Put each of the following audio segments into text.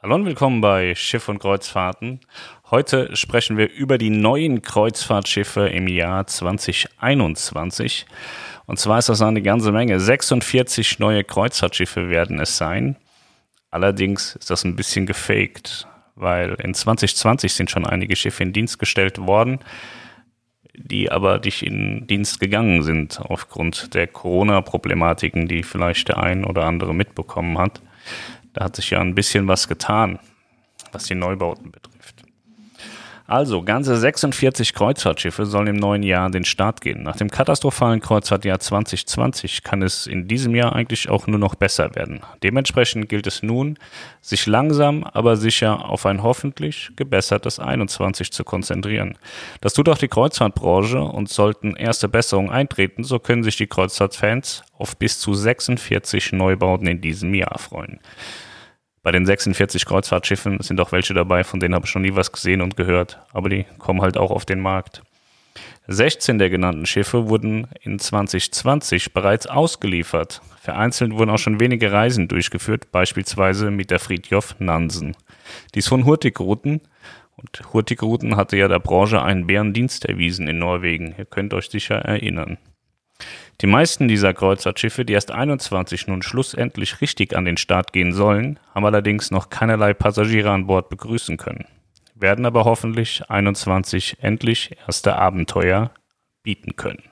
Hallo und willkommen bei Schiff und Kreuzfahrten. Heute sprechen wir über die neuen Kreuzfahrtschiffe im Jahr 2021. Und zwar ist das eine ganze Menge. 46 neue Kreuzfahrtschiffe werden es sein. Allerdings ist das ein bisschen gefaked, weil in 2020 sind schon einige Schiffe in Dienst gestellt worden, die aber nicht in Dienst gegangen sind aufgrund der Corona-Problematiken, die vielleicht der ein oder andere mitbekommen hat. Da hat sich ja ein bisschen was getan, was die Neubauten betrifft. Also, ganze 46 Kreuzfahrtschiffe sollen im neuen Jahr den Start gehen. Nach dem katastrophalen Kreuzfahrtjahr 2020 kann es in diesem Jahr eigentlich auch nur noch besser werden. Dementsprechend gilt es nun, sich langsam, aber sicher auf ein hoffentlich gebessertes 21 zu konzentrieren. Das tut auch die Kreuzfahrtbranche und sollten erste Besserungen eintreten, so können sich die Kreuzfahrtfans auf bis zu 46 Neubauten in diesem Jahr freuen. Bei den 46 Kreuzfahrtschiffen sind auch welche dabei, von denen habe ich schon nie was gesehen und gehört, aber die kommen halt auch auf den Markt. 16 der genannten Schiffe wurden in 2020 bereits ausgeliefert. Vereinzelt wurden auch schon wenige Reisen durchgeführt, beispielsweise mit der Fridtjof Nansen. Dies von Hurtigruten. Und Hurtigruten hatte ja der Branche einen Bärendienst erwiesen in Norwegen. Ihr könnt euch sicher erinnern. Die meisten dieser Kreuzfahrtschiffe, die erst 21 nun schlussendlich richtig an den Start gehen sollen, haben allerdings noch keinerlei Passagiere an Bord begrüßen können, werden aber hoffentlich 21 endlich erste Abenteuer bieten können.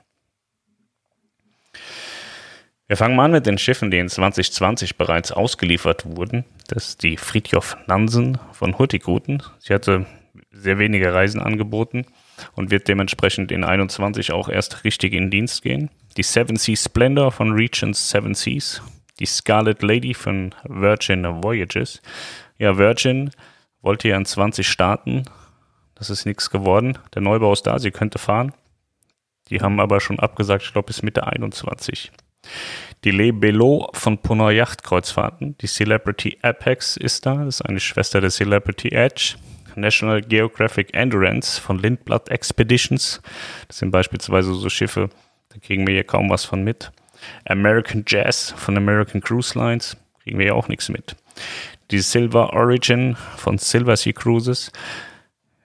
Wir fangen mal an mit den Schiffen, die in 2020 bereits ausgeliefert wurden. Das ist die Fridtjof Nansen von Hurtigruten. Sie hatte sehr wenige Reisen angeboten und wird dementsprechend in 21 auch erst richtig in Dienst gehen die Seven Seas Splendor von Regent's Seven Seas, die Scarlet Lady von Virgin Voyages. Ja, Virgin wollte ja in 20 starten. Das ist nichts geworden. Der Neubau ist da, sie könnte fahren. Die haben aber schon abgesagt, ich glaube bis Mitte 21. Die Le Belot von Ponor Yachtkreuzfahrten. Die Celebrity Apex ist da, das ist eine Schwester der Celebrity Edge. National Geographic Endurance von Lindblad Expeditions. Das sind beispielsweise so Schiffe, da kriegen wir hier kaum was von mit. American Jazz von American Cruise Lines kriegen wir ja auch nichts mit. Die Silver Origin von Silver Sea Cruises.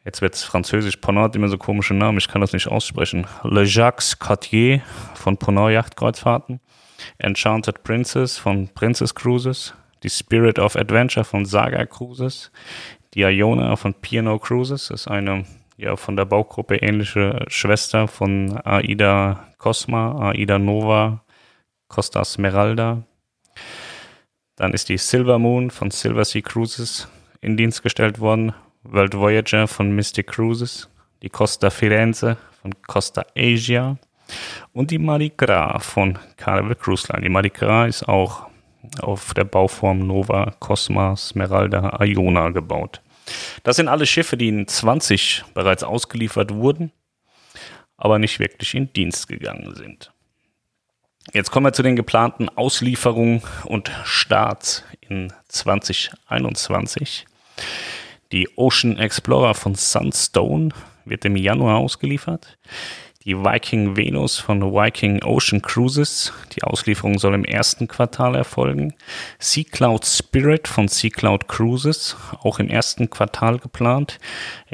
Jetzt wird es französisch. Hat immer so komische Namen, ich kann das nicht aussprechen. Le Jacques Cartier von Ponant Yachtkreuzfahrten. Enchanted Princess von Princess Cruises. Die Spirit of Adventure von Saga Cruises. Die Iona von P&O Cruises ist eine ja von der Baugruppe ähnliche Schwester von Aida Cosma, Aida Nova, Costa Smeralda. Dann ist die Silver Moon von Silver Sea Cruises in Dienst gestellt worden, World Voyager von Mystic Cruises, die Costa Firenze von Costa Asia und die Maricra von Carnival Cruise Line. Die Maricra ist auch auf der Bauform Nova, Cosma, Smeralda, Iona gebaut. Das sind alle Schiffe, die in 20 bereits ausgeliefert wurden, aber nicht wirklich in Dienst gegangen sind. Jetzt kommen wir zu den geplanten Auslieferungen und Starts in 2021. Die Ocean Explorer von Sunstone wird im Januar ausgeliefert die Viking Venus von Viking Ocean Cruises. Die Auslieferung soll im ersten Quartal erfolgen. Sea Cloud Spirit von Sea Cloud Cruises, auch im ersten Quartal geplant.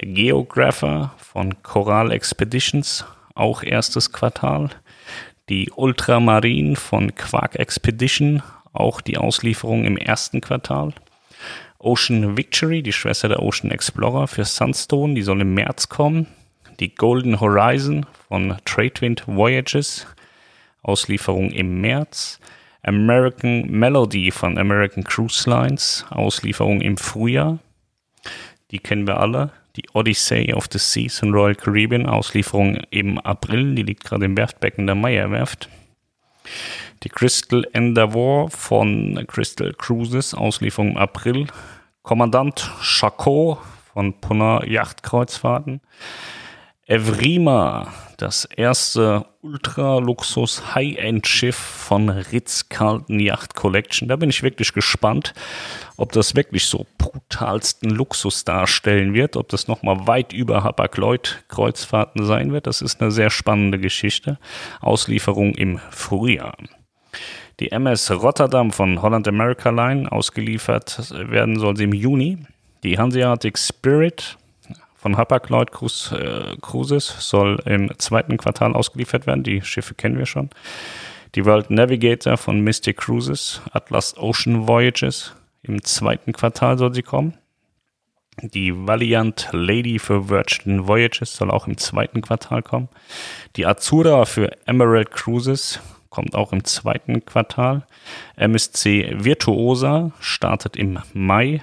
Geographer von Coral Expeditions, auch erstes Quartal. Die Ultramarine von Quark Expedition, auch die Auslieferung im ersten Quartal. Ocean Victory, die Schwester der Ocean Explorer für Sunstone, die soll im März kommen die Golden Horizon von Tradewind Voyages, Auslieferung im März. American Melody von American Cruise Lines, Auslieferung im Frühjahr. Die kennen wir alle. Die Odyssey of the Seas von Royal Caribbean, Auslieferung im April. Die liegt gerade im Werftbecken der Meyer-Werft. Die Crystal Endeavour von Crystal Cruises, Auslieferung im April. Kommandant Chaco von Puna Yachtkreuzfahrten. Evrima, das erste Ultra-Luxus High-End-Schiff von Ritz-Carlton Yacht Collection. Da bin ich wirklich gespannt, ob das wirklich so brutalsten Luxus darstellen wird, ob das nochmal weit über Hapag-Lloyd-Kreuzfahrten sein wird. Das ist eine sehr spannende Geschichte. Auslieferung im Frühjahr. Die MS Rotterdam von Holland America Line ausgeliefert werden soll sie im Juni. Die Hanseatic Spirit von Hapag-Lloyd Cruise, äh, Cruises soll im zweiten Quartal ausgeliefert werden. Die Schiffe kennen wir schon. Die World Navigator von Mystic Cruises, Atlas Ocean Voyages, im zweiten Quartal soll sie kommen. Die Valiant Lady für Virgin Voyages soll auch im zweiten Quartal kommen. Die Azura für Emerald Cruises kommt auch im zweiten Quartal. MSC Virtuosa startet im Mai.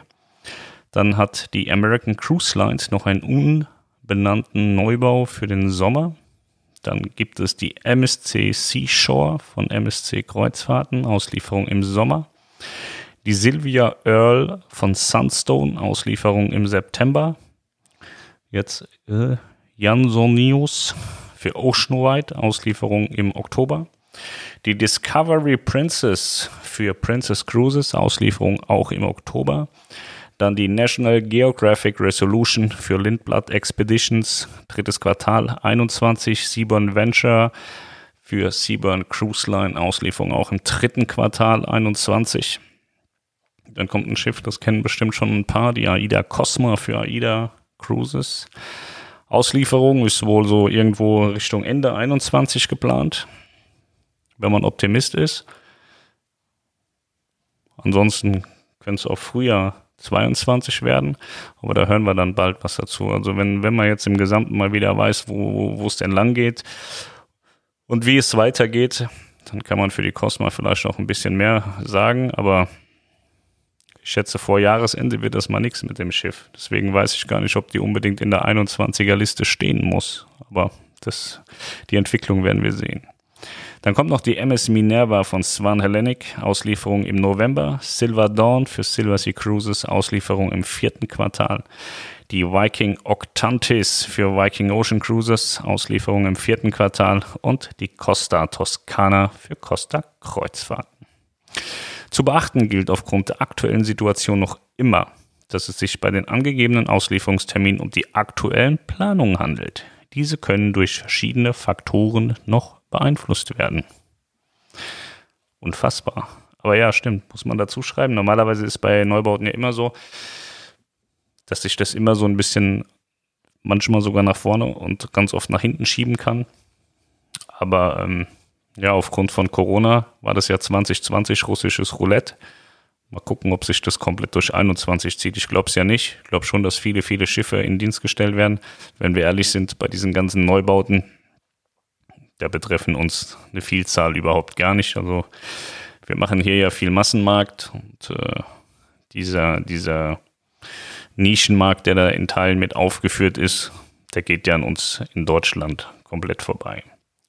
Dann hat die American Cruise Lines noch einen unbenannten Neubau für den Sommer. Dann gibt es die MSC Seashore von MSC Kreuzfahrten, Auslieferung im Sommer. Die Sylvia Earl von Sunstone, Auslieferung im September. Jetzt äh, Jansonius für Ocean Ride, Auslieferung im Oktober. Die Discovery Princess für Princess Cruises, Auslieferung auch im Oktober. Dann die National Geographic Resolution für Lindblad Expeditions, drittes Quartal 21. Seaburn Venture für Seaburn Cruise Line, Auslieferung auch im dritten Quartal 21. Dann kommt ein Schiff, das kennen bestimmt schon ein paar, die AIDA Cosma für AIDA Cruises. Auslieferung ist wohl so irgendwo Richtung Ende 21 geplant, wenn man Optimist ist. Ansonsten könnte es auch Frühjahr 22 werden, aber da hören wir dann bald was dazu. Also wenn, wenn man jetzt im Gesamten mal wieder weiß, wo, wo es denn lang geht und wie es weitergeht, dann kann man für die Cosma vielleicht auch ein bisschen mehr sagen, aber ich schätze, vor Jahresende wird das mal nichts mit dem Schiff. Deswegen weiß ich gar nicht, ob die unbedingt in der 21er Liste stehen muss. Aber das, die Entwicklung werden wir sehen. Dann kommt noch die MS Minerva von Swan Hellenic, Auslieferung im November. Silver Dawn für Silver Sea Cruises, Auslieferung im vierten Quartal. Die Viking Octantis für Viking Ocean Cruises, Auslieferung im vierten Quartal. Und die Costa Toscana für Costa Kreuzfahrten. Zu beachten gilt aufgrund der aktuellen Situation noch immer, dass es sich bei den angegebenen Auslieferungsterminen um die aktuellen Planungen handelt. Diese können durch verschiedene Faktoren noch beeinflusst werden. Unfassbar. Aber ja, stimmt, muss man dazu schreiben. Normalerweise ist bei Neubauten ja immer so, dass sich das immer so ein bisschen manchmal sogar nach vorne und ganz oft nach hinten schieben kann. Aber ähm, ja, aufgrund von Corona war das ja 2020 russisches Roulette. Mal gucken, ob sich das komplett durch 21 zieht. Ich glaube es ja nicht. Ich glaube schon, dass viele, viele Schiffe in Dienst gestellt werden. Wenn wir ehrlich sind, bei diesen ganzen Neubauten, da betreffen uns eine Vielzahl überhaupt gar nicht. Also wir machen hier ja viel Massenmarkt und äh, dieser, dieser Nischenmarkt, der da in Teilen mit aufgeführt ist, der geht ja an uns in Deutschland komplett vorbei.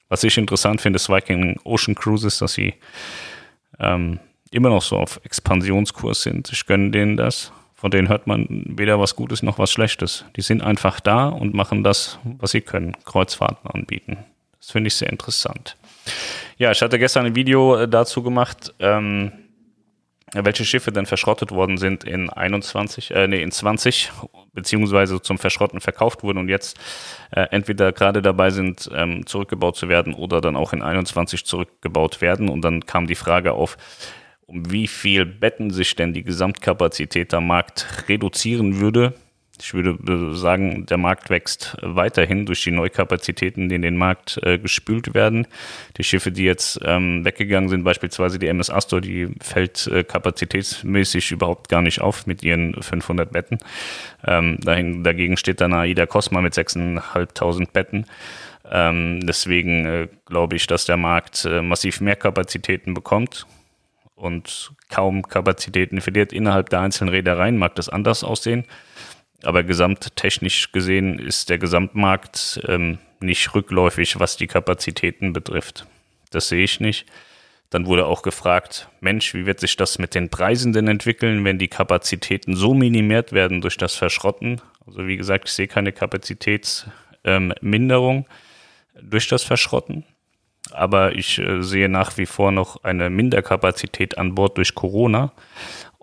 Was ich interessant finde, ist Viking Ocean Cruises, dass sie ähm, immer noch so auf Expansionskurs sind. Ich gönne denen das. Von denen hört man weder was Gutes noch was Schlechtes. Die sind einfach da und machen das, was sie können, Kreuzfahrten anbieten. Das finde ich sehr interessant. Ja, ich hatte gestern ein Video äh, dazu gemacht, ähm, welche Schiffe denn verschrottet worden sind in 21, äh, nee, in 20, beziehungsweise zum Verschrotten verkauft wurden und jetzt äh, entweder gerade dabei sind, ähm, zurückgebaut zu werden oder dann auch in 21 zurückgebaut werden. Und dann kam die Frage auf, um wie viel Betten sich denn die Gesamtkapazität am Markt reduzieren würde ich würde sagen, der Markt wächst weiterhin durch die Neukapazitäten, die in den Markt äh, gespült werden. Die Schiffe, die jetzt ähm, weggegangen sind, beispielsweise die MS Astor, die fällt äh, kapazitätsmäßig überhaupt gar nicht auf mit ihren 500 Betten. Ähm, dahin, dagegen steht dann AIDA Cosma mit 6.500 Betten. Ähm, deswegen äh, glaube ich, dass der Markt äh, massiv mehr Kapazitäten bekommt und kaum Kapazitäten verliert. Innerhalb der einzelnen Reedereien mag das anders aussehen. Aber gesamttechnisch gesehen ist der Gesamtmarkt ähm, nicht rückläufig, was die Kapazitäten betrifft. Das sehe ich nicht. Dann wurde auch gefragt, Mensch, wie wird sich das mit den Preisen denn entwickeln, wenn die Kapazitäten so minimiert werden durch das Verschrotten? Also wie gesagt, ich sehe keine Kapazitätsminderung ähm, durch das Verschrotten. Aber ich äh, sehe nach wie vor noch eine Minderkapazität an Bord durch Corona.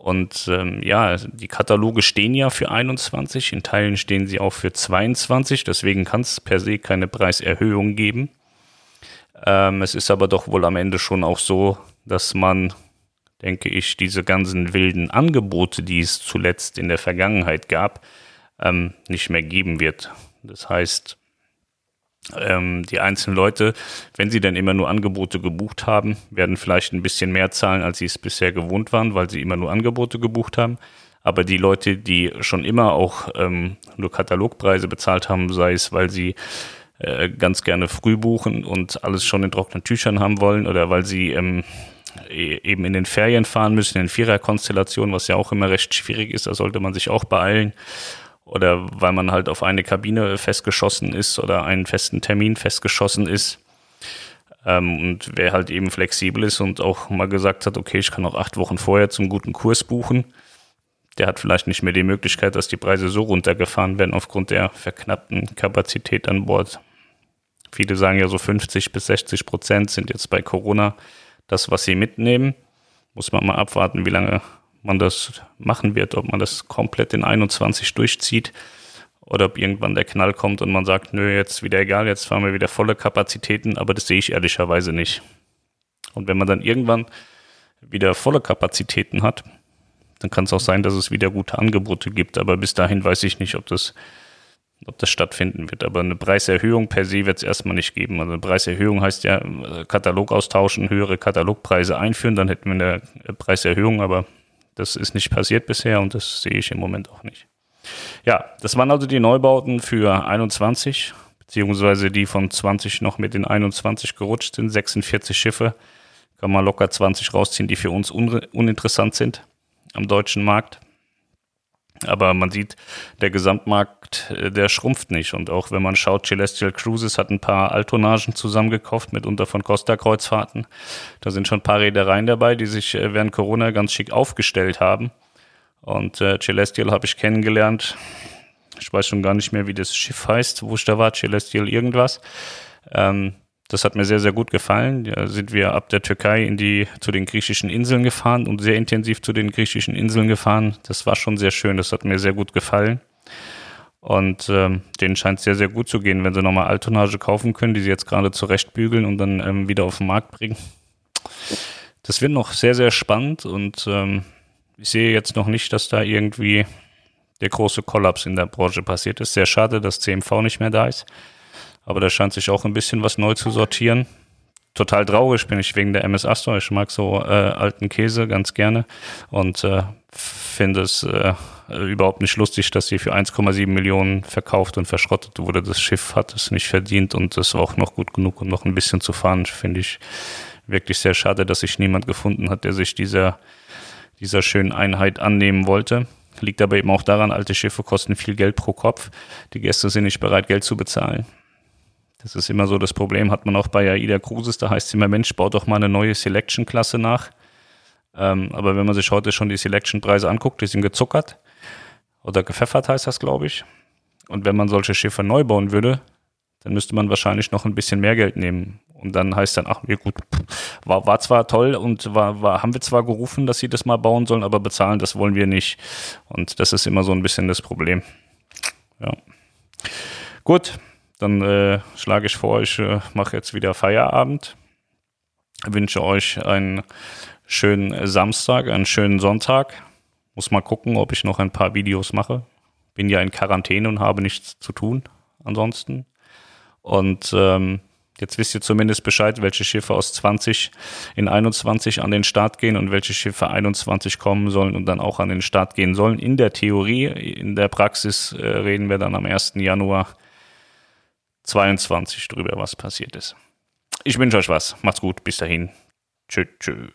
Und ähm, ja, die Kataloge stehen ja für 21, in Teilen stehen sie auch für 22, deswegen kann es per se keine Preiserhöhung geben. Ähm, es ist aber doch wohl am Ende schon auch so, dass man, denke ich, diese ganzen wilden Angebote, die es zuletzt in der Vergangenheit gab, ähm, nicht mehr geben wird. Das heißt, ähm, die einzelnen Leute, wenn sie dann immer nur Angebote gebucht haben, werden vielleicht ein bisschen mehr zahlen, als sie es bisher gewohnt waren, weil sie immer nur Angebote gebucht haben. Aber die Leute, die schon immer auch ähm, nur Katalogpreise bezahlt haben, sei es, weil sie äh, ganz gerne früh buchen und alles schon in trockenen Tüchern haben wollen oder weil sie ähm, e-, eben in den Ferien fahren müssen, in Viererkonstellationen, was ja auch immer recht schwierig ist, da sollte man sich auch beeilen oder weil man halt auf eine Kabine festgeschossen ist oder einen festen Termin festgeschossen ist. Ähm, und wer halt eben flexibel ist und auch mal gesagt hat, okay, ich kann auch acht Wochen vorher zum guten Kurs buchen, der hat vielleicht nicht mehr die Möglichkeit, dass die Preise so runtergefahren werden aufgrund der verknappten Kapazität an Bord. Viele sagen ja so 50 bis 60 Prozent sind jetzt bei Corona das, was sie mitnehmen. Muss man mal abwarten, wie lange man das machen wird, ob man das komplett in 21 durchzieht oder ob irgendwann der Knall kommt und man sagt, nö, jetzt wieder egal, jetzt fahren wir wieder volle Kapazitäten, aber das sehe ich ehrlicherweise nicht. Und wenn man dann irgendwann wieder volle Kapazitäten hat, dann kann es auch sein, dass es wieder gute Angebote gibt, aber bis dahin weiß ich nicht, ob das, ob das stattfinden wird. Aber eine Preiserhöhung per se wird es erstmal nicht geben. Also eine Preiserhöhung heißt ja Katalog austauschen, höhere Katalogpreise einführen, dann hätten wir eine Preiserhöhung, aber das ist nicht passiert bisher und das sehe ich im Moment auch nicht. Ja, das waren also die Neubauten für 21, beziehungsweise die von 20 noch mit den 21 gerutscht sind. 46 Schiffe, kann man locker 20 rausziehen, die für uns un uninteressant sind am deutschen Markt. Aber man sieht, der Gesamtmarkt, äh, der schrumpft nicht. Und auch wenn man schaut, Celestial Cruises hat ein paar Altonagen zusammengekauft, mitunter von Costa Kreuzfahrten. Da sind schon ein paar Reedereien dabei, die sich äh, während Corona ganz schick aufgestellt haben. Und äh, Celestial habe ich kennengelernt. Ich weiß schon gar nicht mehr, wie das Schiff heißt, wo ich da war, Celestial irgendwas. Ähm, das hat mir sehr, sehr gut gefallen. Da sind wir ab der Türkei in die, zu den griechischen Inseln gefahren und sehr intensiv zu den griechischen Inseln gefahren. Das war schon sehr schön. Das hat mir sehr gut gefallen. Und ähm, denen scheint es sehr, sehr gut zu gehen, wenn sie nochmal Altonage kaufen können, die sie jetzt gerade zurechtbügeln und dann ähm, wieder auf den Markt bringen. Das wird noch sehr, sehr spannend und ähm, ich sehe jetzt noch nicht, dass da irgendwie der große Kollaps in der Branche passiert ist. Sehr schade, dass CMV nicht mehr da ist. Aber da scheint sich auch ein bisschen was neu zu sortieren. Total traurig bin ich wegen der MS Astor. Ich mag so äh, alten Käse ganz gerne und äh, finde es äh, überhaupt nicht lustig, dass sie für 1,7 Millionen verkauft und verschrottet wurde. Das Schiff hat es nicht verdient und es war auch noch gut genug, um noch ein bisschen zu fahren. Finde ich wirklich sehr schade, dass sich niemand gefunden hat, der sich dieser, dieser schönen Einheit annehmen wollte. Liegt aber eben auch daran, alte Schiffe kosten viel Geld pro Kopf. Die Gäste sind nicht bereit, Geld zu bezahlen. Das ist immer so das Problem, hat man auch bei AIDA Cruises, da heißt es immer, Mensch, baut doch mal eine neue Selection-Klasse nach. Ähm, aber wenn man sich heute schon die Selection-Preise anguckt, die sind gezuckert oder gepfeffert heißt das, glaube ich. Und wenn man solche Schiffe neu bauen würde, dann müsste man wahrscheinlich noch ein bisschen mehr Geld nehmen. Und dann heißt dann, ach, ja gut, war, war zwar toll und war, war, haben wir zwar gerufen, dass sie das mal bauen sollen, aber bezahlen, das wollen wir nicht. Und das ist immer so ein bisschen das Problem. Ja. Gut, dann äh, schlage ich vor, ich äh, mache jetzt wieder Feierabend. Wünsche euch einen schönen Samstag, einen schönen Sonntag. Muss mal gucken, ob ich noch ein paar Videos mache. Bin ja in Quarantäne und habe nichts zu tun ansonsten. Und ähm, jetzt wisst ihr zumindest Bescheid, welche Schiffe aus 20 in 21 an den Start gehen und welche Schiffe 21 kommen sollen und dann auch an den Start gehen sollen. In der Theorie, in der Praxis äh, reden wir dann am 1. Januar 22 drüber, was passiert ist. Ich wünsche euch was. Macht's gut. Bis dahin. Tschüss. tschüss.